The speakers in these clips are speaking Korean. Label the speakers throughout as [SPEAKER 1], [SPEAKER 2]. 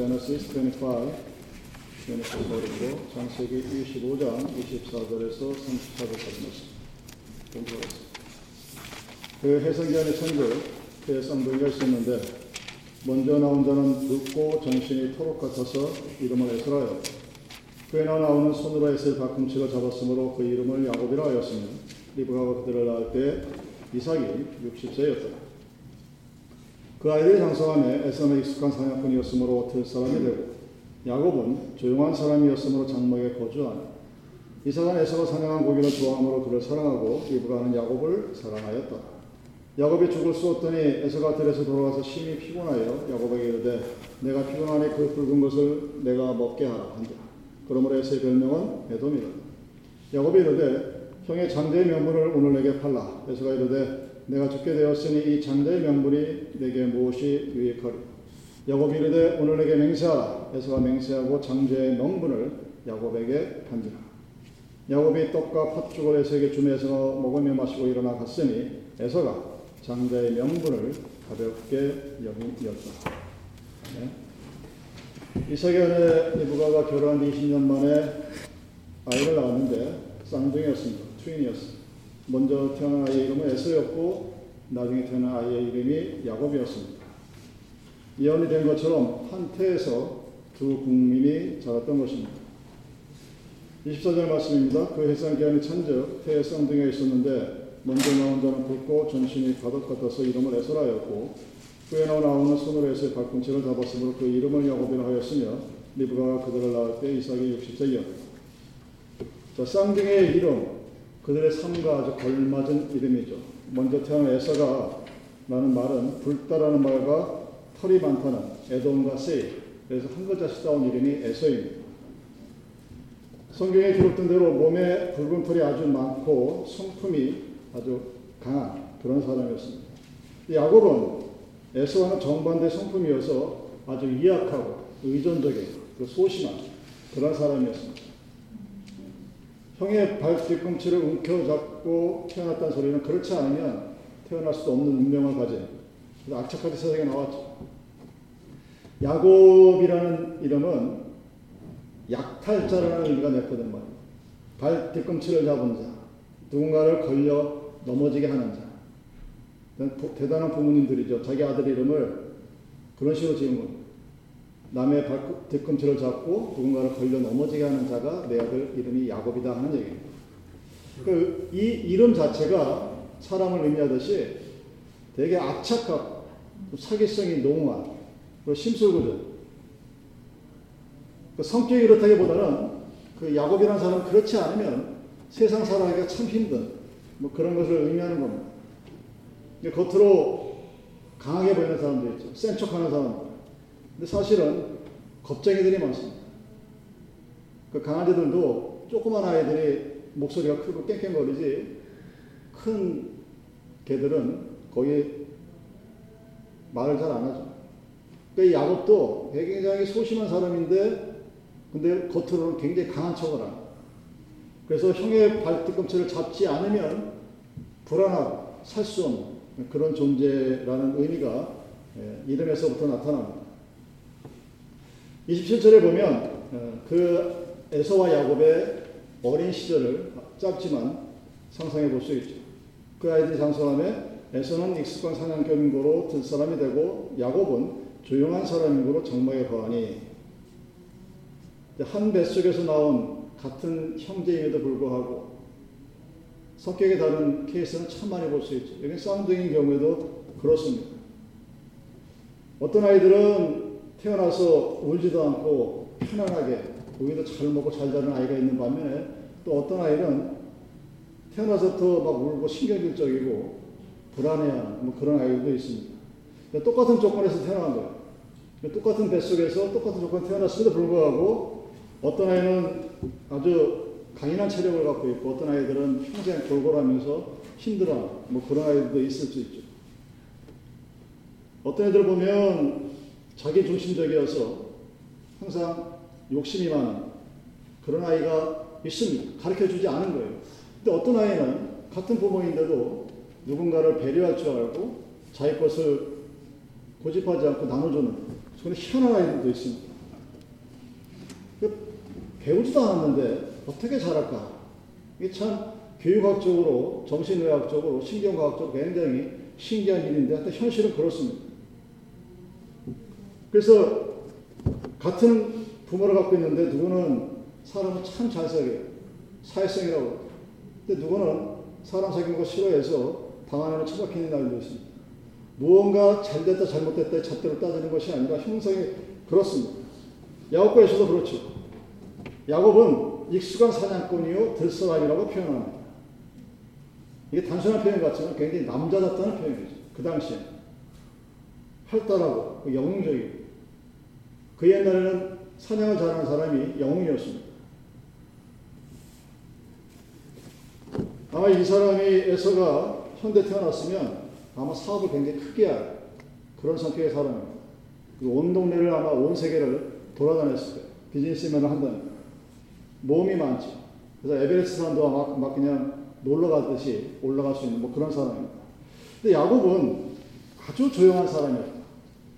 [SPEAKER 1] Genesis 25, Genesis 25, 창세기 25장 24절에서 34절까지 말씀 공부하겠습니다. 그 해성기한의 천국, 그의 쌍둥이가 있었는데 먼저 나온 자는 붉고 정신이 토록 같아서 이름을 에스라요. 그에 나오는 손으로 에스의 발꿈치를 잡았으므로 그 이름을 야곱이라 하였으며 리브가가 그들을 낳을 때 이삭이 60세였더라. 그 아이들이 장성함에 에서는 익숙한 사냥꾼이었으므로 들 사람이 되고 야곱은 조용한 사람이었으므로 장막에 거주하니 이삭은 에서가 사냥한 고기를 좋아하므로 그를 사랑하고 리브가는 야곱을 사랑하였다. 야곱이 죽을 수 없더니 에서가 들에서 돌아와서 심히 피곤하여 야곱에게 이르되 내가 피곤하니 그 붉은 것을 내가 먹게 하라 한다. 그러므로 에서의 별명은 에돔이라. 야곱이 이르되 형의 장자의 명분을 오늘 내게 팔라. 에서가 이르되 내가 죽게 되었으니 이 장자의 명분이 내게 무엇이 유익하리. 야곱이 이르되 오늘 내게 맹세하라. 에서가 맹세하고 장자의 명분을 야곱에게 판지라. 야곱이 떡과 팥죽을 에서에게 에서가 먹으며 마시고 일어나 갔으니 에서가 장자의 명분을 가볍게 여기었다. 네. 이삭의 리브가가 결혼한 20년 만에 아이를 낳았는데 쌍둥이였습니다. 트윈이었습니다. 먼저 태어난 아이의 이름은 에서였고 나중에 태어난 아이의 이름이 야곱이었습니다. 예언이 된 것처럼 한 태에서 두 국민이 자랐던 것입니다. 24절 말씀입니다. 그 해상기한이 천적 태에 쌍둥이가 있었는데 먼저 나온 자는 붉고 전신이 바닥 같아서 이름을 에서라였고 그에 나오는 손으로 에서의 발꿈치를 잡았으므로 그 이름을 야곱이라 하였으며 리브가가 그들을 낳을 때 이삭이 60세였다. 자, 쌍둥이의 이름, 그들의 삶과 아주 걸맞은 이름이죠. 먼저 태어난 에서가 라는 말은 붉다라는 말과 털이 많다는 에돔과 세이, 그래서 한 글자씩 따온 이름이 에서입니다. 성경에 기록된 대로 몸에 붉은 털이 아주 많고 성품이 아주 강한 그런 사람이었습니다. 야곱은 에서와는 정반대 성품이어서 아주 이악하고 의존적인 그 소심한 그런 사람이었습니다. 형의 발 뒤꿈치를 움켜잡고 태어났다는 소리는 그렇지 않으면 태어날 수도 없는 운명을 가진 악착같이 세상에 나왔죠. 야곱이라는 이름은 약탈자라는 의미가 냈거든 말이야. 발 뒤꿈치를 잡은 자, 누군가를 걸려 넘어지게 하는 자. 대단한 부모님들이죠. 자기 아들 이름을 그런 식으로 지은 겁니다. 남의 발 뒤꿈치를 잡고 누군가를 걸려 넘어지게 하는 자가 내 아들 이름이 야곱이다 하는 얘기입니다. 그, 이 이름 자체가 사람을 의미하듯이 되게 악착하고 사기성이 농후한 심술궂은 그 성격이 그렇다기보다는 그 야곱이라는 사람은 그렇지 않으면 세상 살아가기가 참 힘든 뭐 그런 것을 의미하는 겁니다. 겉으로 강하게 보이는 사람도 있죠. 센 척하는 사람도. 근데 사실은 겁쟁이들이 많습니다. 그 강아지들도 조그만 아이들이 목소리가 크고 깽깽거리지 큰 개들은 거의 말을 잘 안 하죠. 그 야곱도 굉장히 소심한 사람인데 근데 겉으로는 굉장히 강한 척을 하는. 그래서 형의 발뒤꿈치를 잡지 않으면 불안하고 살 수 없는 그런 존재라는 의미가 이름에서부터 나타납니다. 27절에 보면 그 에서와 야곱의 어린 시절을 짧지만 상상해 볼 수 있죠. 그 아이들이 장성함에 에서는 익숙한 사냥견고로 들 사람이 되고 야곱은 조용한 사람이고 정막에 거하니 한 뱃속에서 나온 같은 형제임에도 불구하고 성격이 다른 케이스는 참 많이 볼 수 있죠. 여기 쌍둥이인 경우에도 그렇습니다. 어떤 아이들은 태어나서 울지도 않고 편안하게 고기도 잘 먹고 잘 자는 아이가 있는 반면에 또 어떤 아이는 태어나서부터 막 울고 신경질적이고 불안해하는 뭐 그런 아이들도 있습니다. 똑같은 조건에서 태어난 거예요. 똑같은 뱃속에서 똑같은 조건에 태어났음에도 불구하고 어떤 아이는 아주 강인한 체력을 갖고 있고 어떤 아이들은 평생 골골하면서 힘들어 뭐 그런 아이들도 있을 수 있죠. 어떤 애들 보면 자기 중심적이어서 항상 욕심이 많은 그런 아이가 있습니다. 가르쳐 주지 않은 거예요. 근데 어떤 아이는 같은 부모인데도 누군가를 배려할 줄 알고 자기 것을 고집하지 않고 나눠주는 그런 희한한 아이들도 있습니다. 배우지도 않았는데 어떻게 잘할까? 이게 참 교육학적으로, 정신의학적으로, 신경과학적으로 굉장히 신기한 일인데 하여튼 현실은 그렇습니다. 그래서 같은 부모를 갖고 있는데 누구는 사람을 참 잘 사귀어요. 사회성이라고. 근데 누구는 사람 사귀는 거 싫어해서 방 안에는 처박히는 날도 있습니다. 무언가 잘됐다 잘못됐다의 잣대로 따지는 것이 아니라 형성이 그렇습니다. 야곱과에서도 그렇죠. 야곱은 익숙한 사냥꾼이요 들사람이라고 표현합니다. 이게 단순한 표현 같지만 굉장히 남자답다는 표현이죠. 그 당시에 활달하고 그 영웅적이고 그 옛날에는 사냥을 잘하는 사람이 영웅이었습니다. 아마 이 사람이 에서가 현대 태어났으면 아마 사업을 굉장히 크게 할 그런 성격의 사람입니다. 온 동네를 아마 온 세계를 돌아다녔을 거예요. 비즈니스맨을 한다면. 모험이 많죠. 그래서 에베레스트 산도 막, 막 그냥 놀러 가듯이 올라갈 수 있는 뭐 그런 사람입니다. 근데 야곱은 아주 조용한 사람이었다.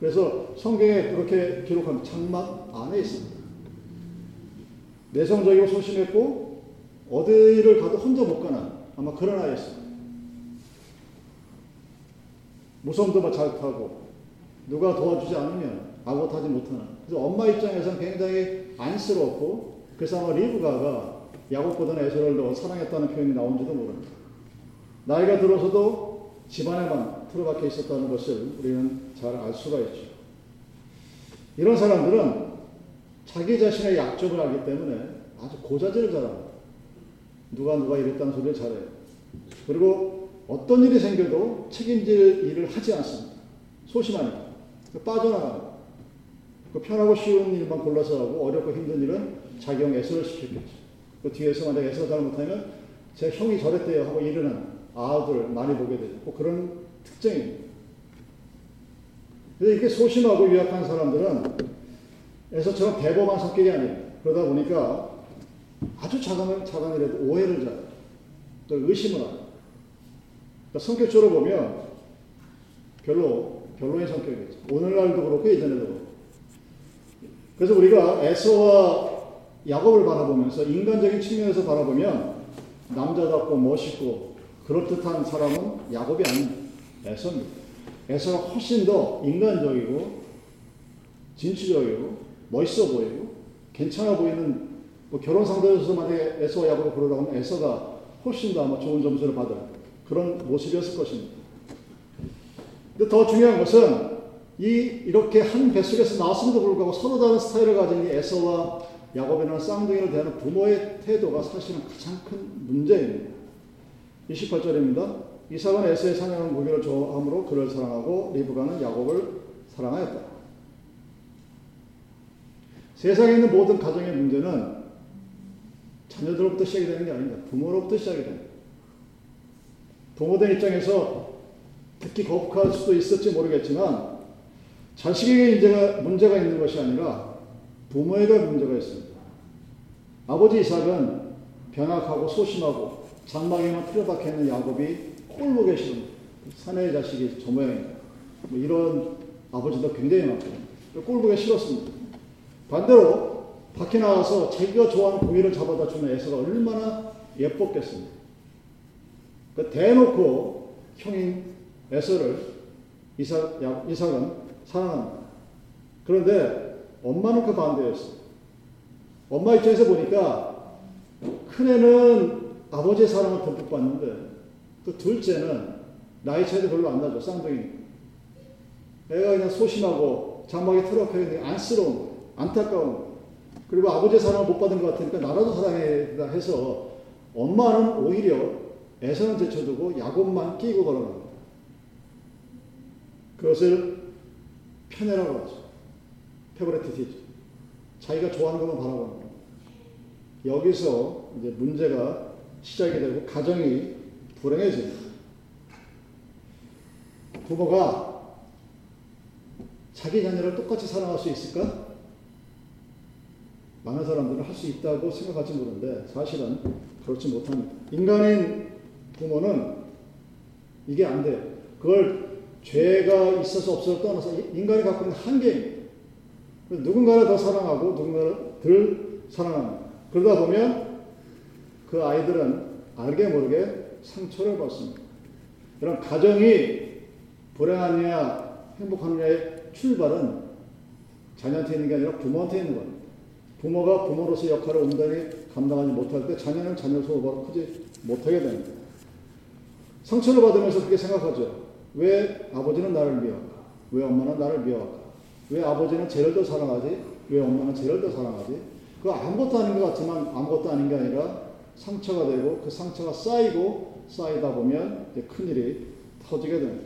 [SPEAKER 1] 그래서 성경에 그렇게 기록한 장막 안에 있습니다. 내성적이고 소심했고 어디를 가도 혼자 못 가는 아마 그런 아이였습니다. 뭐잘 타고 누가 도와주지 않으면 아무 타지 못하는. 그래서 엄마 입장에서는 굉장히 안쓰럽고 그래서 아마 리브가가 야곱보다는 에서를 더 사랑했다는 표현이 나온지도 모릅니다. 나이가 들어서도 집안에만 틀어박혀 있었다는 것을 우리는 잘 알 수가 있죠. 이런 사람들은 자기 자신의 약점을 알기 때문에 아주 고자질을 잘합니다. 누가 누가 이랬다는 소리를 잘해요. 그리고 어떤 일이 생겨도 책임질 일을 하지 않습니다. 소심하니까. 빠져나가요. 그 편하고 쉬운 일만 골라서 하고 어렵고 힘든 일은 자기 형 애서를 시켰겠죠. 그 뒤에서 만약 애서 잘못하면 제 형이 저랬대요 하고 이러는 아들 많이 보게 되죠. 꼭 그런 특징입니다. 그래서 이렇게 소심하고 유약한 사람들은 에서처럼 대범한 성격이 아니에요. 그러다 보니까 아주 작은, 작은 일에도 오해를 잘해요. 또 의심을 하요 그러니까 성격적으로 보면 별로, 별로인 성격이죠. 오늘날도 그렇고 예전에도 그렇고. 그래서 우리가 에서와 야곱을 바라보면서 인간적인 측면에서 바라보면 남자답고 멋있고 그럴듯한 사람은 야곱이 에서입니다. 에서가 훨씬 더 인간적이고 진취적이고 멋있어 보이고 괜찮아 보이는 뭐 결혼 상대에서 만약에 에서와 야곱을 고르라고 하면 에서가 훨씬 더 아마 좋은 점수를 받을 그런 모습이었을 것입니다. 근데 더 중요한 것은 이 이렇게 한 뱃속에서 나왔음에도 불구하고 서로 다른 스타일을 가진 이 에서와 야곱이라는 쌍둥이를 대하는 부모의 태도가 사실은 가장 큰 문제입니다. 28절입니다. 이삭은 에서의 사냥하는 무기를 좋아함으로 그를 사랑하고 리브가는 야곱을 사랑하였다. 세상에 있는 모든 가정의 문제는 자녀들로부터 시작이 되는 게 아닙니다. 부모로부터 시작이 됩니다. 부모들 입장에서 특히 거북할 수도 있을지 모르겠지만 자식에게 문제가, 문제가 있는 것이 아니라 부모에게 문제가 있습니다. 아버지 이삭은 병약하고 소심하고 장막에만 틀어박혀 있는 야곱이 꼴 보기 싫은 사내의 자식이 저 모양이다. 뭐 이런 아버지도 굉장히 많고 꼴 보기 싫었습니다. 반대로 밖에 나와서 자기가 좋아하는 고기를 잡아다 주는 에서가 얼마나 예뻤겠습니까? 그 대놓고 형인 에서를 이삭, 이삭은 사랑합니다. 그런데 엄마는 그 반대였어요. 엄마 입장에서 보니까 큰애는 아버지의 사랑을 듬뿍 받는데 또 둘째는 나이 차이도 별로 안 나죠. 쌍둥이. 애가 그냥 소심하고 장막에 틀어박혀 있는 안쓰러운, 안타까운 그리고 아버지의 사랑을 못 받은 것 같으니까 나라도 사랑해야 해서 엄마는 오히려 애서는 제쳐두고 야곱만 끼고 걸어갑니다. 그것을 편애라고 하죠. 페브레티티죠. 자기가 좋아하는 것만 바라보는 거. 여기서 이제 문제가 시작이 되고 가정이 불행해집니다. 부모가 자기 자녀를 똑같이 사랑할 수 있을까? 많은 사람들은 할 수 있다고 생각할지 모르는데 사실은 그렇지 못합니다. 인간인 부모는 이게 안 돼요. 그걸 죄가 있어서 없어서 떠나서 인간이 갖고 있는 한계입니다. 누군가를 더 사랑하고 누군가를 덜 사랑합니다. 그러다 보면 그 아이들은 알게 모르게 상처를 받습니다. 이런 가정이 불행하느냐 행복하느냐의 출발은 자녀한테 있는 게 아니라 부모한테 있는 겁니다. 부모가 부모로서 역할을 온전히 감당하지 못할 때 자녀는 자녀 소바로 크지 못하게 됩니다. 상처를 받으면서 그렇게 생각하죠. 왜 아버지는 나를 미워할까? 왜 엄마는 나를 미워할까? 왜 아버지는 쟤를 더 사랑하지? 왜 엄마는 쟤를 더 사랑하지? 그 아무것도 아닌 것 같지만 아무것도 아닌 게 아니라 상처가 되고 그 상처가 쌓이고 쌓이다 보면 큰 일이 터지게 됩니다.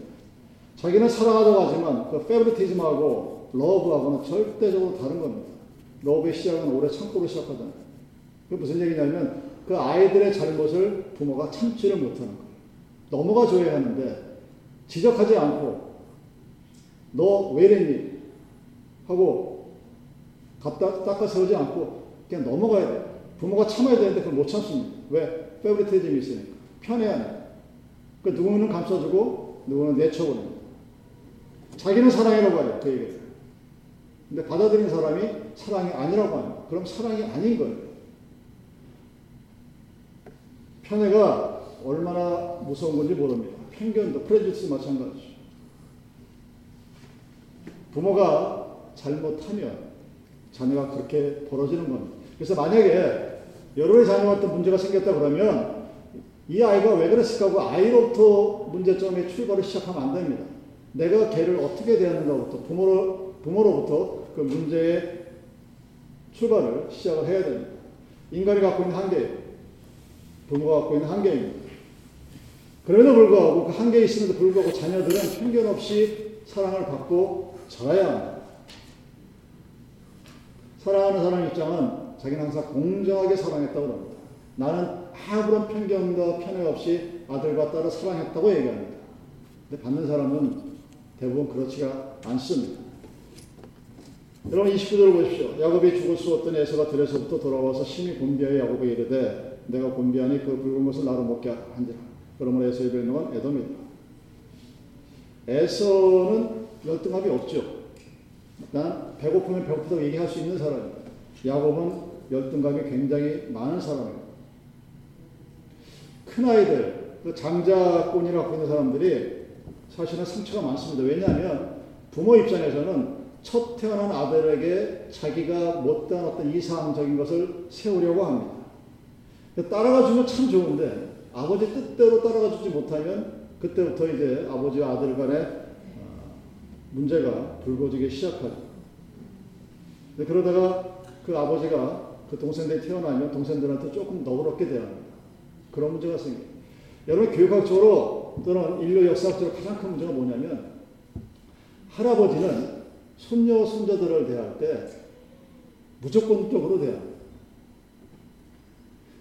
[SPEAKER 1] 자기는 사랑하다고 하지만 그 페브리티즘하고 러브하고는 절대적으로 다른 겁니다. 러브의 시작은 오래 참고로 시작하잖아요. 그 무슨 얘기냐면 그 아이들의 잘못을 부모가 참지를 못하는 거예요. 넘어가 줘야 하는데 지적하지 않고 너 왜 이랬니? 하고 갖다 닦아 세우지 않고 그냥 넘어가야 돼요. 부모가 참아야 되는데 그걸 못 참습니다. 왜? 페브리티즘이 있으니까. 돼. 그 누구는 감싸주고 누구는 내쳐보는 자기는 사랑이라고 하죠. 그 얘기를. 근데 받아들인 사람이 사랑이 아니라고 합니다. 그럼 사랑이 아닌 거예요. 편애가 얼마나 무서운 건지 모릅니다. 편견도 프레주스 마찬가지죠. 부모가 잘못하면 자녀가 그렇게 벌어지는 겁니다. 그래서 만약에 여러분의 자녀한테 문제가 생겼다 그러면 이 아이가 왜 그랬을까 하고 아이로부터 문제점의 출발을 시작하면 안 됩니다. 내가 걔를 어떻게 대하는가부터 부모로, 부모로부터 그 문제의 출발을 시작을 해야 됩니다. 인간이 갖고 있는 한계, 부모가 갖고 있는 한계입니다. 그럼에도 불구하고 그 한계에 있음에도 불구하고 자녀들은 편견 없이 사랑을 받고 자라야 합니다. 사랑하는 사람 입장은 자기는 항상 공정하게 사랑했다고 합니다. 나는 아무런 편견과 편애 없이 아들과 딸을 사랑했다고 얘기합니다. 근데 받는 사람은 대부분 그렇지가 않습니다. 여러분 29절을 보십시오. 야곱이 죽을 수 없던 에서가 들에서부터 돌아와서 심히 곤비하여 야곱에 이르되 내가 곤비하니 그 붉은 것을 나로 먹게 한지라. 그러므로 에서의 별명은 에돔이다. 에서는 열등함이 없죠. 난 배고프면 배고프다고 얘기할 수 있는 사람입니다. 야곱은 열등감이 굉장히 많은 사람이에요. 큰 아이들, 그 장자권이라고 하는 사람들이 사실은 상처가 많습니다. 왜냐하면 부모 입장에서는 첫 태어난 아들에게 자기가 못다한 어떤 이상적인 것을 세우려고 합니다. 따라가 주면 참 좋은데 아버지 뜻대로 따라가 주지 못하면 그때부터 이제 아버지와 아들 간의 어, 문제가 불거지기 시작하죠. 그러다가 그 아버지가 그 동생들이 태어나면 동생들한테 조금 너그럽게 대합니다. 그런 문제가 생겨요. 여러분 교육학적으로 또는 인류 역사학적으로 가장 큰 문제가 뭐냐면 할아버지는 손녀 손자들을 대할 때 무조건적으로 대합니다.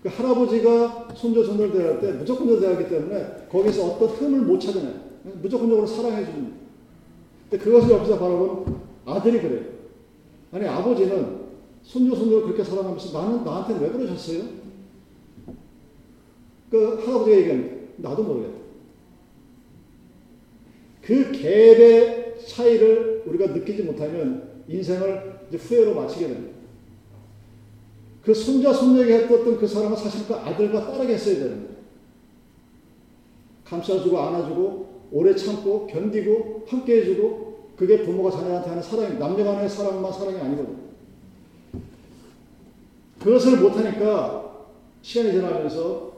[SPEAKER 1] 그 할아버지가 손자 손녀를 대할 때 무조건적으로 대하기 때문에 거기서 어떤 흠을 못 찾아내요. 무조건적으로 사랑해 줍니다. 근데 그것을 옆에서 바라본 아들이 그래요. 아니 아버지는 손녀 손녀를 그렇게 사랑하면서 나는 나한테 왜 그러셨어요? 그 할아버지가 얘기합니다. 나도 모르겠다. 그 갭의 차이를 우리가 느끼지 못하면 인생을 후회로 마치게 됩니다. 그 손자 손녀에게 했던 그 사랑은 사실 그 아들과 딸에게 했어야 되는 감싸주고 안아주고 오래 참고 견디고 함께 해주고 그게 부모가 자녀한테 하는 사랑이 남녀 간의 사랑만 사랑이 아니거든. 그것을 못하니까 시간이 지나면서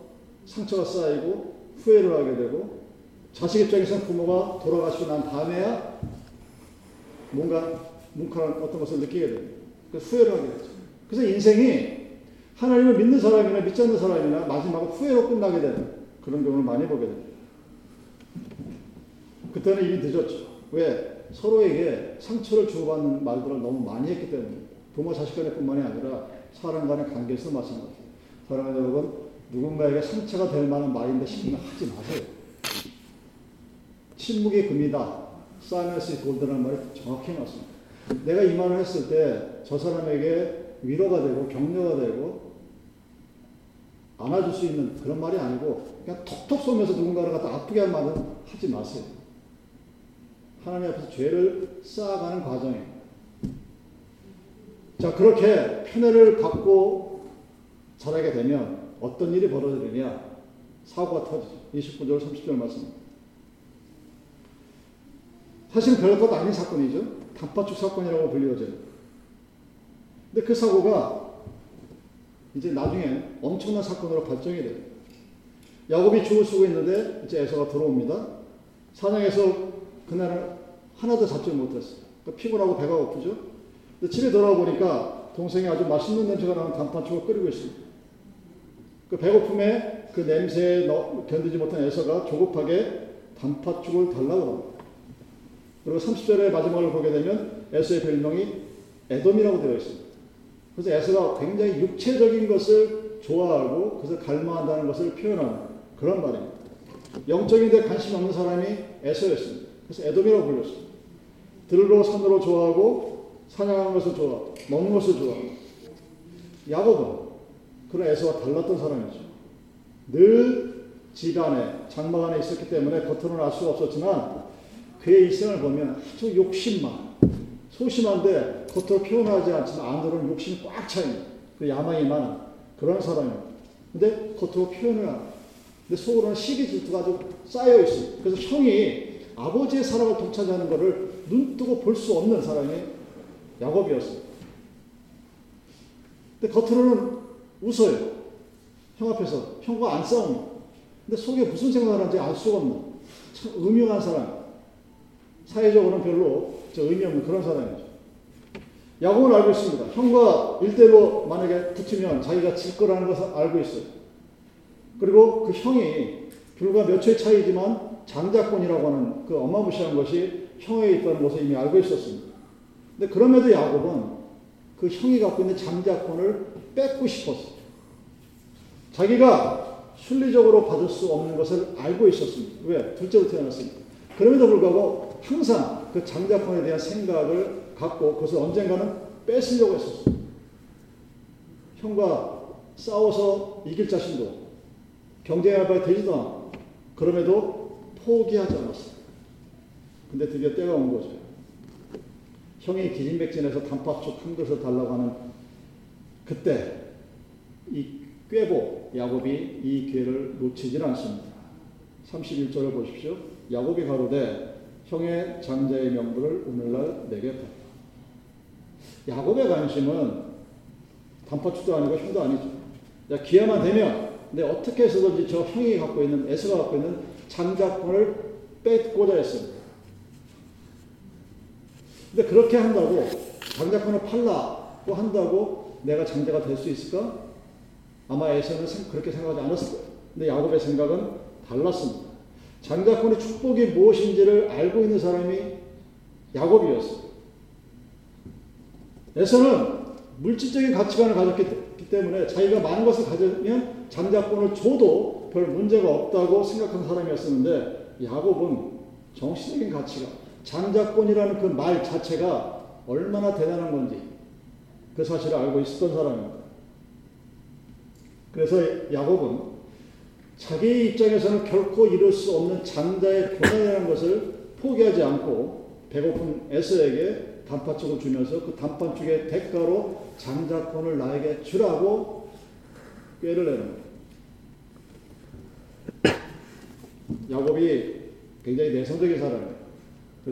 [SPEAKER 1] 상처가 쌓이고 후회를 하게 되고 자식 입장에서 부모가 돌아가시고 난 다음에야 뭔가 뭉클한 어떤 것을 느끼게 됩니다. 그래서 후회를 하게 되죠. 그래서 인생이 하나님을 믿는 사람이나 믿지 않는 사람이나 마지막으로 후회로 끝나게 되는 그런 경우를 많이 보게 됩니다. 그때는 이미 늦었죠. 왜? 서로에게 상처를 주고받는 말들을 너무 많이 했기 때문에 부모 자식 간의 뿐만이 아니라 사람 간의 관계에서 마찬가지예요. 사랑하는 여러분, 누군가에게 상처가 될 만한 말인데 싶으면 하지 마세요. 침묵이 금이다. 사이먼스 골드라는 말이 정확히 맞습니다. 내가 이 말을 했을 때 저 사람에게 위로가 되고 격려가 되고 안아줄 수 있는 그런 말이 아니고 그냥 톡톡 쏘면서 누군가를 갖다 아프게 할 말은 하지 마세요. 하나님 앞에서 죄를 쌓아가는 과정이에요. 자, 그렇게 편애를 갖고 살아게 되면 어떤 일이 벌어지느냐? 사고가 터지죠. 29절 30절 말씀. 사실 별것 아닌 사건이죠. 단팥죽 사건이라고 불리워져요. 근데 그 사고가 이제 나중에 엄청난 사건으로 발전이 돼요. 야곱이 죽을 쓰고 있는데 이제 에서가 들어옵니다. 사냥에서 그날은 하나도 잡지 못했어요. 그러니까 피곤하고 배가 고프죠. 근데 집에 돌아와 보니까 동생이 아주 맛있는 냄새가 나는 단팥죽을 끓이고 있습니다. 그 배고픔에 그 냄새에 견디지 못한 에서가 조급하게 단팥죽을 달라고 합니다. 그리고 30절의 마지막을 보게 되면 에서의 별명이 에돔이라고 되어 있습니다. 그래서 에서가 굉장히 육체적인 것을 좋아하고 그것을 갈망한다는 것을 표현하는 그런 말입니다. 영적인 데 관심 없는 사람이 에서였습니다. 그래서 에돔이라고 불렸습니다. 들로 산으로 좋아하고 사냥하는 것을 좋아하고 먹는 것을 좋아하고 야곱은 그런 에서와 달랐던 사람이죠. 늘 집안에 장막 안에 있었기 때문에 겉으로는 알 수가 없었지만 그의 일생을 보면 아주 욕심만 소심한데 겉으로 표현하지 않지만 안으로는 욕심이 꽉 차있는 그 야망이 많은 그런 사람입니다. 근데 겉으로 표현을 안 근데 속으로는 시기 질투가 아주 쌓여 있어요. 그래서 형이 아버지의 사랑을 독차지하는 것을 눈뜨고 볼 수 없는 사람이 야곱이었어요. 근데 겉으로는 웃어요. 형 앞에서. 형과 안 싸웁니다. 근데 속에 무슨 생각을 하는지 알 수가 없는 참 음흉한 사람. 사회적으로는 별로 의미 없는 그런 사람이죠. 야곱은 알고 있습니다. 형과 일대로 만약에 붙으면 자기가 질 거라는 것을 알고 있어요. 그리고 그 형이 불과 몇 초의 차이지만 장자권이라고 하는 그 어마무시한 것이 형에 있다는 것을 이미 알고 있었습니다. 근데 그럼에도 야곱은 그 형이 갖고 있는 장자권을 뺏고 싶었어요. 자기가 순리적으로 받을 수 없는 것을 알고 있었습니다. 왜? 둘째로 태어났으니까. 그럼에도 불구하고 항상 그 장자권에 대한 생각을 갖고 그것을 언젠가는 뺏으려고 했었어요. 형과 싸워서 이길 자신도 경쟁할 바 되지도 않고 그럼에도 포기하지 않았어요. 근데 드디어 때가 온 거죠. 형이 기진백진해서 단팥죽 한 그릇을 달라고 하는 그때 이 꾀보 야곱이 이 기회를 놓치질 않습니다. 31절을 보십시오. 야곱이 가로되 형의 장자의 명부를 오늘날 내게 받다. 야곱의 관심은 단팥죽도 아니고 형도 아니죠. 야, 기회만 되면 내 어떻게 해서든지 저 형이 갖고 있는 에스가 갖고 있는 장자권을 뺏고자 했습니다. 근데 그렇게 한다고 장자권을 팔라고 한다고 내가 장자가 될 수 있을까? 아마 에서는 그렇게 생각하지 않았을 거예요. 근데 야곱의 생각은 달랐습니다. 장자권의 축복이 무엇인지를 알고 있는 사람이 야곱이었어요. 에서는 물질적인 가치관을 가졌기 때문에 자기가 많은 것을 가지면 장자권을 줘도 별 문제가 없다고 생각한 사람이었었는데 야곱은 정신적인 가치가 장자권이라는 그 말 자체가 얼마나 대단한 건지 그 사실을 알고 있었던 사람입니다. 그래서 야곱은 자기 입장에서는 결코 이룰 수 없는 장자의 변화라는 것을 포기하지 않고 배고픈 에서에게 단팥죽을 주면서 그 단팥죽의 대가로 장자권을 나에게 주라고 꾀를 내는 거예요. 야곱이 굉장히 내성적인 사람이에요.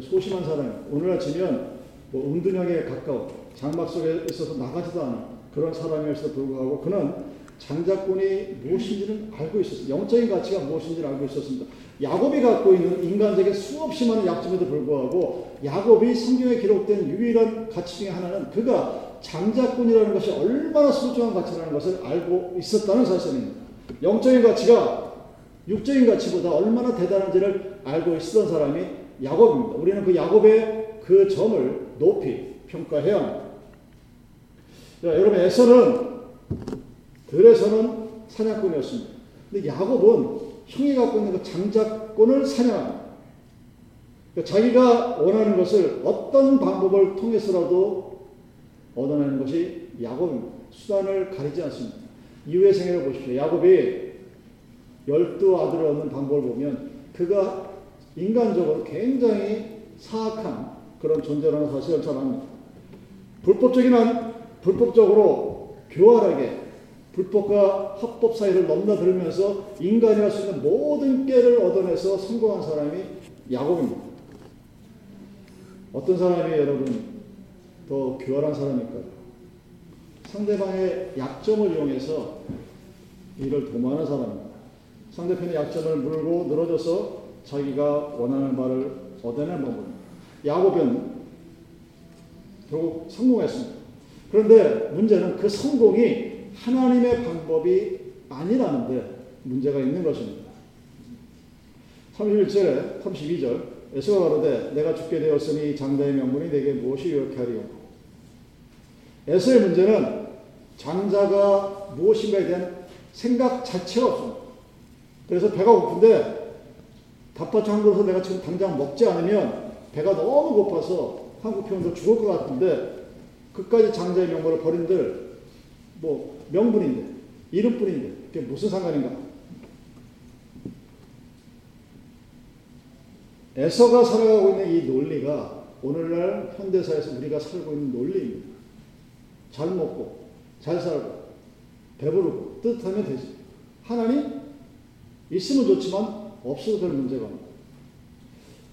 [SPEAKER 1] 소심한 사람이에요. 오늘날 치면 뭐 은둔형에 가까운 장막 속에 있어서 나가지도 않은 그런 사람이었어 불구하고 그는 장자권이 무엇인지는 알고 있었어요. 영적인 가치가 무엇인지를 알고 있었습니다. 야곱이 갖고 있는 인간적인 수없이 많은 약점에도 불구하고 야곱이 성경에 기록된 유일한 가치 중에 하나는 그가 장자권이라는 것이 얼마나 소중한 가치라는 것을 알고 있었다는 사실입니다. 영적인 가치가 육적인 가치보다 얼마나 대단한지를 알고 있었던 사람이 야곱입니다. 우리는 그 야곱의 그 점을 높이 평가해야 합니다. 자, 여러분 에서는 들에서는 사냥꾼이었습니다. 근데 야곱은 형이 갖고 있는 그 장자권을 사냥합니다. 그러니까 자기가 원하는 것을 어떤 방법을 통해서라도 얻어내는 것이 야곱입니다. 수단을 가리지 않습니다. 이후의 생애를 보십시오. 야곱이 열두 아들을 얻는 방법을 보면 그가 인간적으로 굉장히 사악한 그런 존재라는 사실을 잘 압니다. 불법적인 한, 불법적으로 교활하게 불법과 합법 사이를 넘나들면서 인간이 할 수 있는 모든 깨를 얻어내서 성공한 사람이 야곱입니다. 어떤 사람이 여러분 더 교활한 사람일까요? 상대방의 약점을 이용해서 일을 도모하는 사람입니다. 상대편의 약점을 물고 늘어져서 자기가 원하는 바를 얻어내는 법입니다. 야곱은 결국 성공했습니다. 그런데 문제는 그 성공이 하나님의 방법이 아니라는데 문제가 있는 것입니다. 31절에 32절 에서가 가로되 내가 죽게 되었으니 장자의 명분이 내게 무엇이 유력해 하리요 에서의 문제는 장자가 무엇인가에 대한 생각 자체가 없습니다. 그래서 배가 고픈데 닭바쳐 한 그릇을 내가 지금 당장 먹지 않으면 배가 너무 고파서 한국 표현도 죽을 것 같은데 그까지 장자의 명분을 버린들 뭐 명분인데 이름뿐인데 그게 무슨 상관인가? 에서가 살아가고 있는 이 논리가 오늘날 현대사에서 우리가 살고 있는 논리입니다. 잘 먹고 잘 살고 배부르고 뜻하면 되지. 하나님 있으면 좋지만 없어도 별 문제가 없다.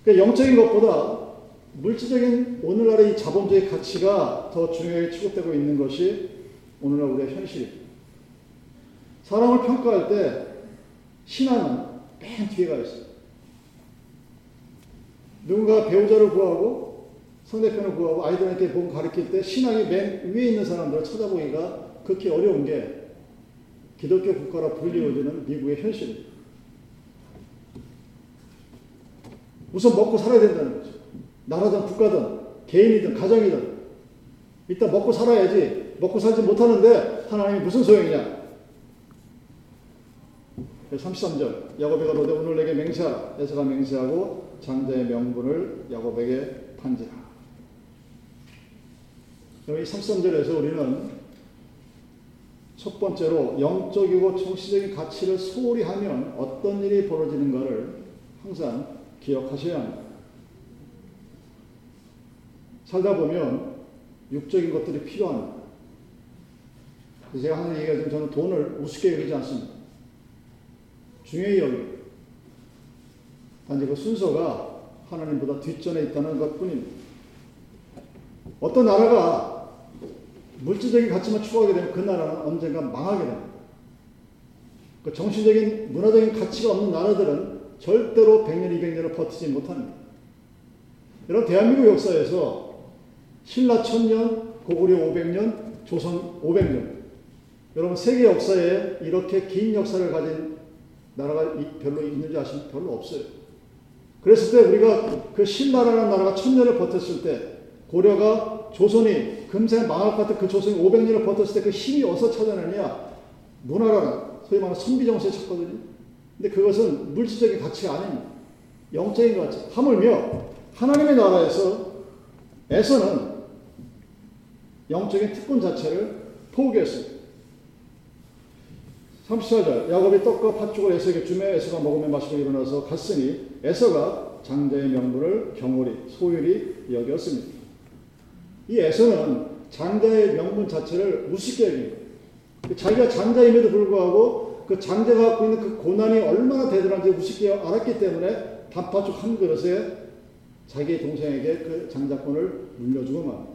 [SPEAKER 1] 그러니까 영적인 것보다 물질적인 오늘날의 이 자본주의 가치가 더 중요하게 취급되고 있는 것이 오늘날 우리의 현실입니다. 사람을 평가할 때 신앙은 맨 뒤에 가 있어요. 누군가 배우자를 구하고 상대편을 구하고 아이들한테 몸 가르칠 때 신앙이 맨 위에 있는 사람들을 찾아보기가 그렇게 어려운 게 기독교 국가로 불리워지는 미국의 현실입니다. 우선 먹고 살아야 된다는 거죠. 나라든 국가든 개인이든 가정이든. 일단 먹고 살아야지. 먹고 살지 못하는데 하나님이 무슨 소용이냐? 33절. 야곱이 가로되 오늘 내게 맹세하라. 에서가 맹세하고 장자의 명분을 야곱에게 판지라. 여기 33절에서 우리는 첫 번째로 영적이고 정치적인 가치를 소홀히 하면 어떤 일이 벌어지는가를 항상 기억하셔야 합니다. 살다 보면 육적인 것들이 필요합니다. 제가 하는 얘기가 지 저는 돈을 우습게 여기지 않습니다. 중요히 여기 단지 그 순서가 하나님보다 뒷전에 있다는 것 뿐입니다. 어떤 나라가 물질적인 가치만 추구하게 되면 그 나라는 언젠가 망하게 됩니다. 그 정신적인, 문화적인 가치가 없는 나라들은 절대로 100년, 200년을 버티지 못합니다. 여러분, 대한민국 역사에서 신라 1000년, 고구려 500년, 조선 500년. 여러분, 세계 역사에 이렇게 긴 역사를 가진 나라가 별로 있는지 아시면 별로 없어요. 그랬을 때 우리가 그 신나라라는 나라가 천년을 버텼을 때 고려가 조선이 금세 망할 것 같은 그 조선이 500년을 버텼을 때 그 힘이 어디서 찾아내느냐? 문화라는 소위 말하는 선비정서에 찾거든요. 근데 그것은 물질적인 가치가 아닙니다. 영적인 가치. 하물며 하나님의 나라에서 에서는 영적인 특권 자체를 포기했습니다. 34절 야곱이 떡과 팥죽을 에서에게 주며 에서가 먹으며 마시고 일어나서 갔으니 에서가 장자의 명분을 경홀히 소율이 여겼습니다. 이 에서는 장자의 명분 자체를 우습게 여깁니다. 자기가 장자임에도 불구하고 그 장자가 갖고 있는 그 고난이 얼마나 대단한지 우습게 알았기 때문에 단팥죽 한 그릇에. 자기 동생에게 그 장자권을 물려주고 맙니다.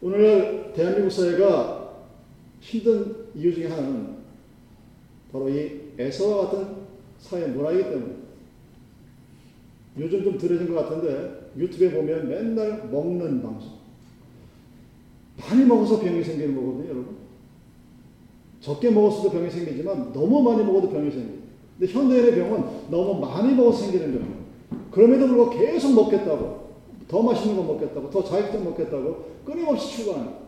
[SPEAKER 1] 오늘날 대한민국 사회가 힘든 이유 중에 하나는 바로 이 애서와 같은 사회 문화이기 때문에 요즘 좀 들어진 것 같은데 유튜브에 보면 맨날 먹는 방송. 많이 먹어서 병이 생기는 거거든요 여러분 적게 먹었어도 병이 생기지만 너무 많이 먹어도 병이 생깁니다. 근데 현대인의 병은 너무 많이 먹어서 생기는 병. 그럼에도 불구하고 계속 먹겠다고, 더 맛있는 거 먹겠다고, 더 자극적 먹겠다고 끊임없이 추구하는.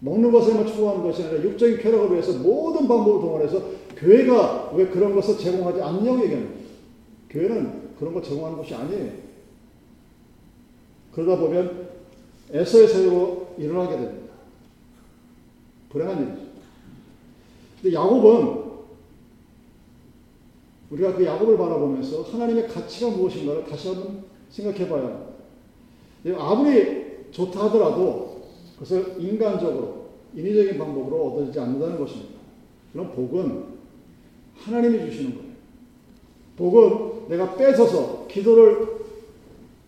[SPEAKER 1] 먹는 것에만 추구하는 것이 아니라 육적인 쾌락을 위해서 모든 방법을 동원해서 교회가 왜 그런 것을 제공하지 않냐고 얘기합니다. 교회는 그런 거 제공하는 것이 아니에요. 그러다 보면 에서의 세로 일어나게 됩니다. 불행한 일이죠. 근데 야곱은 우리가 그 야곱을 바라보면서 하나님의 가치가 무엇인가를 다시 한번 생각해 봐야 합니다. 아무리 좋다 하더라도 그것을 인간적으로 인위적인 방법으로 얻어지지 않는다는 것입니다. 그럼 복은 하나님이 주시는 거예요. 복은 내가 뺏어서 기도를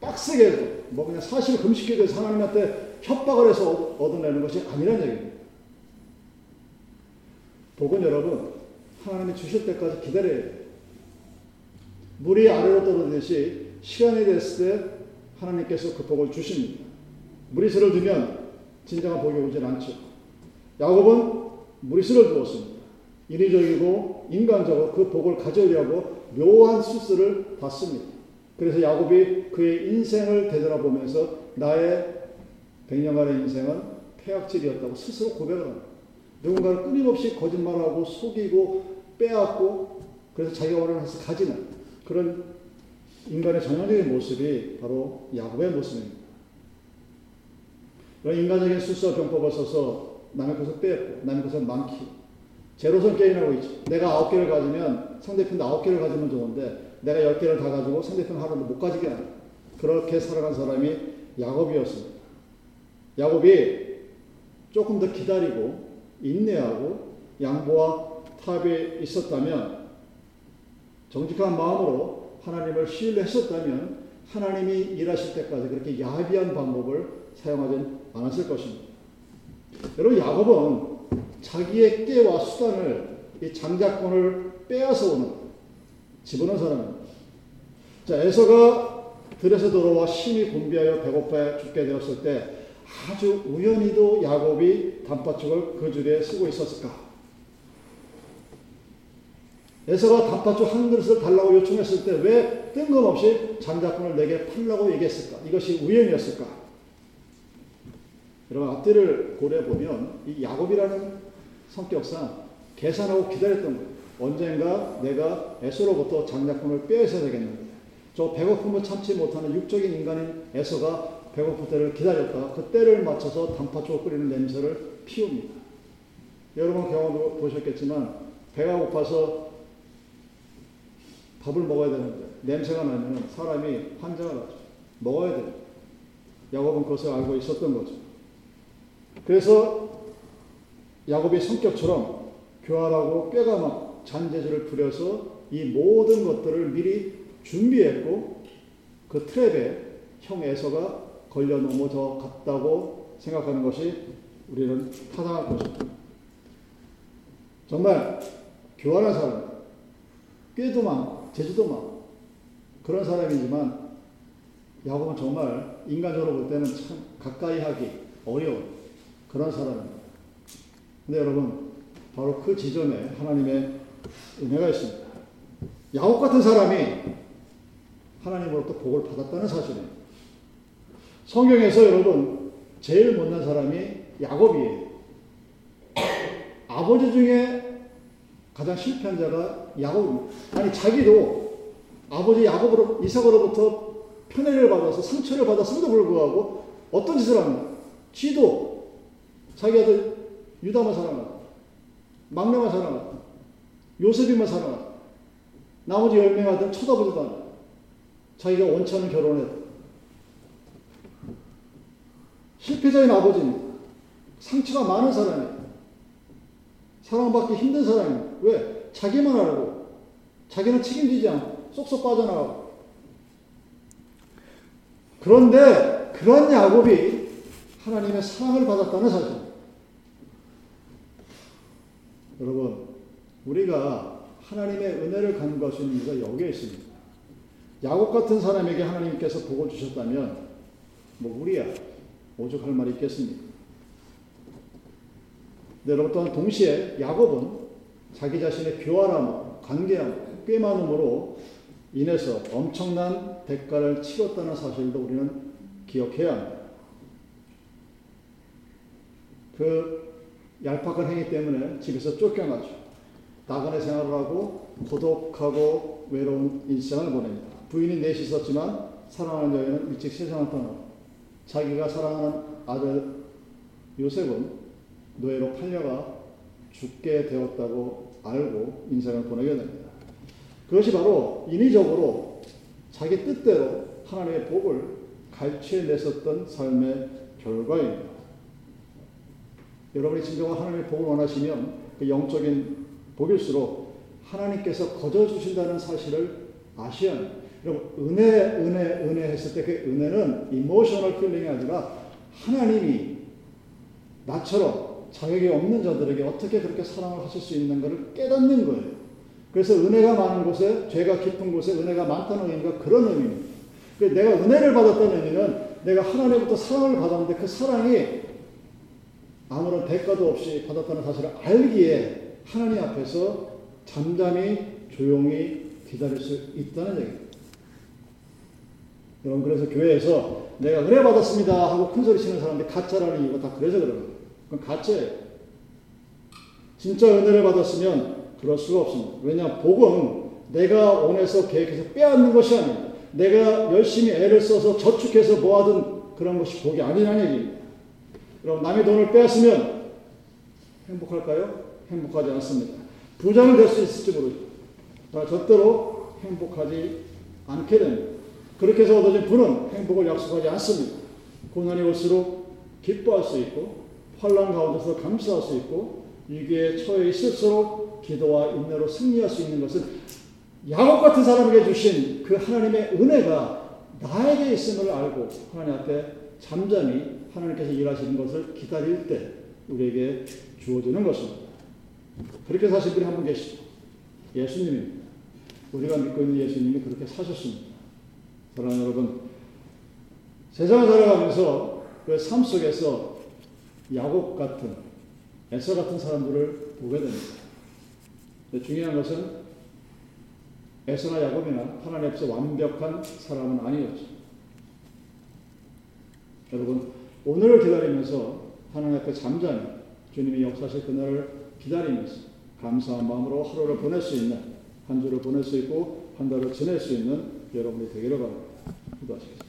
[SPEAKER 1] 빡세게 해서 뭐 그냥 사실 금식기도 해서 하나님한테 협박을 해서 얻어내는 것이 아니란 얘기입니다. 복은 여러분 하나님이 주실 때까지 기다려야 돼요. 물이 아래로 떨어지듯이 시간이 됐을 때 하나님께서 그 복을 주십니다. 무리수를 두면 진정한 복이 오질 않죠. 야곱은 무리수를 두었습니다. 인위적이고 인간적으로 그 복을 가져오려고 묘한 수술을 받습니다. 그래서 야곱이 그의 인생을 되돌아보면서 나의 100년간의 인생은 폐악질이었다고 스스로 고백을 합니다. 누군가를 끊임없이 거짓말하고 속이고 빼앗고 그래서 자기가 원하는 것을 가지는 그런 인간의 전형적인 모습이 바로 야곱의 모습입니다. 그런 인간적인 술수와 병법을 써서 남의 것을 빼앗고 남의 것을 많기 제로선 게임하고 있죠. 내가 아홉 개를 가지면 상대편도 아홉 개를 가지면 좋은데 내가 열 개를 다 가지고 상대편 하나도 못 가지게 하는 그렇게 살아간 사람이 야곱이었습니다. 야곱이 조금 더 기다리고 인내하고 양보와 탑에 있었다면 정직한 마음으로 하나님을 신뢰했었다면 하나님이 일하실 때까지 그렇게 야비한 방법을 사용하지 않았을 것입니다. 여러분 야곱은 자기의 깨와 수단을 이 장자권을 빼앗아 오는 집어넣은 사람입니다. 자 에서가 들에서 돌아와 심히 곤비하여 배고파 죽게 되었을 때 아주 우연히도 야곱이 단팥죽을 그 줄에 쓰고 있었을까? 에서가 단팥죽 한 그릇을 달라고 요청했을 때 왜 뜬금없이 장자권을 내게 팔라고 얘기했을까? 이것이 우연이었을까? 여러분 앞뒤를 고려해 보면 이 야곱이라는 성격상 계산하고 기다렸던 거예요. 언젠가 내가 에서로부터 장자권을 빼앗아야 되겠는데 저 배고픔을 참지 못하는 육적인 인간인 에서가 배고플 때를 기다렸다. 그 때를 맞춰서 단팥죽을 끓이는 냄새를 피웁니다. 여러분 경험도 보셨겠지만 배가 고파서 밥을 먹어야 되는데 냄새가 나면 사람이 환장을 하죠. 먹어야 돼요. 야곱은 그것을 알고 있었던 거죠. 그래서 야곱의 성격처럼 교활하고 꾀가 막 잔재주를 부려서 이 모든 것들을 미리 준비했고 그 트랩에 형 에서가 걸려 넘어져 갔다고 생각하는 것이 우리는 타당할 것입니다. 정말 교활한 사람, 꾀도 많고 제주도 많고 그런 사람이지만 야곱은 정말 인간적으로 볼 때는 참 가까이 하기 어려운 그런 사람입니다. 근데 여러분 바로 그 지점에 하나님의 은혜가 있습니다. 야곱 같은 사람이 하나님으로부터 복을 받았다는 사실입니다. 성경에서 여러분 제일 못난 사람이 야곱이에요. 아버지 중에 가장 실패한 자가 야곱입니다. 아니 자기도 아버지 야곱으로 이삭으로부터 편애를 받아서 상처를 받았음에도 불구하고 어떤 짓을 합니까? 지도 자기 아들 유다만 사랑하고 막내만 사랑하고 요셉이만 사랑하고 나머지 열명 아들 쳐다보지도 않아. 자기가 원치 않은 결혼을 했다. 실패자인 아버지입니다. 상처가 많은 사람이에요. 사랑받기 힘든 사람이에요. 왜? 자기만 알고, 자기는 책임지지 않고, 쏙쏙 빠져나가고. 그런데, 그런 야곱이 하나님의 사랑을 받았다는 사실. 여러분, 우리가 하나님의 은혜를 간구할 수 있는 이유가 여기에 있습니다. 야곱 같은 사람에게 하나님께서 복을 주셨다면, 뭐, 우리야, 오죽할 말이 있겠습니까? 네, 여러분 또한 동시에 야곱은 자기 자신의 교활함, 관계함, 꾀많음으로 인해서 엄청난 대가를 치렀다는 사실도 우리는 기억해야 합니다. 그 얄팍한 행위 때문에 집에서 쫓겨나죠. 나그네 생활을 하고 고독하고 외로운 일생을 보냅니다. 부인이 넷이 있었지만 사랑하는 여인은 일찍 세상을 떠나고 자기가 사랑하는 아들 요셉은 노예로 팔려가 죽게 되었다고 알고 인생을 보내게 됩니다. 그것이 바로 인위적으로 자기 뜻대로 하나님의 복을 갈취해냈었던 삶의 결과입니다. 여러분이 진정한 하나님의 복을 원하시면 그 영적인 복일수록 하나님께서 거저 주신다는 사실을 아셔야 합니다. 여러분 은혜 은혜 은혜 했을 때 그 은혜는 emotional feeling이 아니라 하나님이 나처럼 자격이 없는 자들에게 어떻게 그렇게 사랑을 하실 수 있는 것을 깨닫는 거예요. 그래서 은혜가 많은 곳에 죄가 깊은 곳에 은혜가 많다는 의미가 그런 의미입니다. 그래서 내가 은혜를 받았다는 의미는 내가 하나님부터 사랑을 받았는데 그 사랑이 아무런 대가도 없이 받았다는 사실을 알기에 하나님 앞에서 잠잠히 조용히 기다릴 수 있다는 얘기입니다. 여러분 그래서 교회에서 내가 은혜 받았습니다 하고 큰 소리 치는 사람들이 가짜라는 이유가 다 그래서 그런 거예요. 그건 가짜예요. 진짜 은혜를 받았으면 그럴 수가 없습니다. 왜냐 복은 내가 원해서 계획해서 빼앗는 것이 아닙니다. 내가 열심히 애를 써서 저축해서 모아둔 그런 것이 복이 아니라는 얘기입니다. 그럼 남의 돈을 빼앗으면 행복할까요? 행복하지 않습니다. 부자는 될 수 있을지 모르죠. 다 절대로 행복하지 않게 됩니다. 그렇게 해서 얻어진 부는 행복을 약속하지 않습니다. 고난이 올수록 기뻐할 수 있고 환란 가운데서 감사할 수 있고 위기에 처해 있을수록 기도와 인내로 승리할 수 있는 것은 야곱 같은 사람에게 주신 그 하나님의 은혜가 나에게 있음을 알고 하나님 앞에 잠잠히 하나님께서 일하시는 것을 기다릴 때 우리에게 주어지는 것입니다. 그렇게 사신 분이 한 분 계시죠. 예수님입니다. 우리가 믿고 있는 예수님이 그렇게 사셨습니다. 사랑하는 여러분, 세상을 살아가면서 그 삶 속에서 야곱 같은, 에서 같은 사람들을 보게 됩니다. 중요한 것은 에서나 야곱이나 하나님 앞에서 완벽한 사람은 아니었죠. 여러분, 오늘을 기다리면서 하나님 앞에 잠잠히 주님이 역사하실 그날을 기다리면서 감사한 마음으로 하루를 보낼 수 있는, 한 주를 보낼 수 있고, 한 달을 지낼 수 있는 여러분이 되기를 바랍니다. Gracias.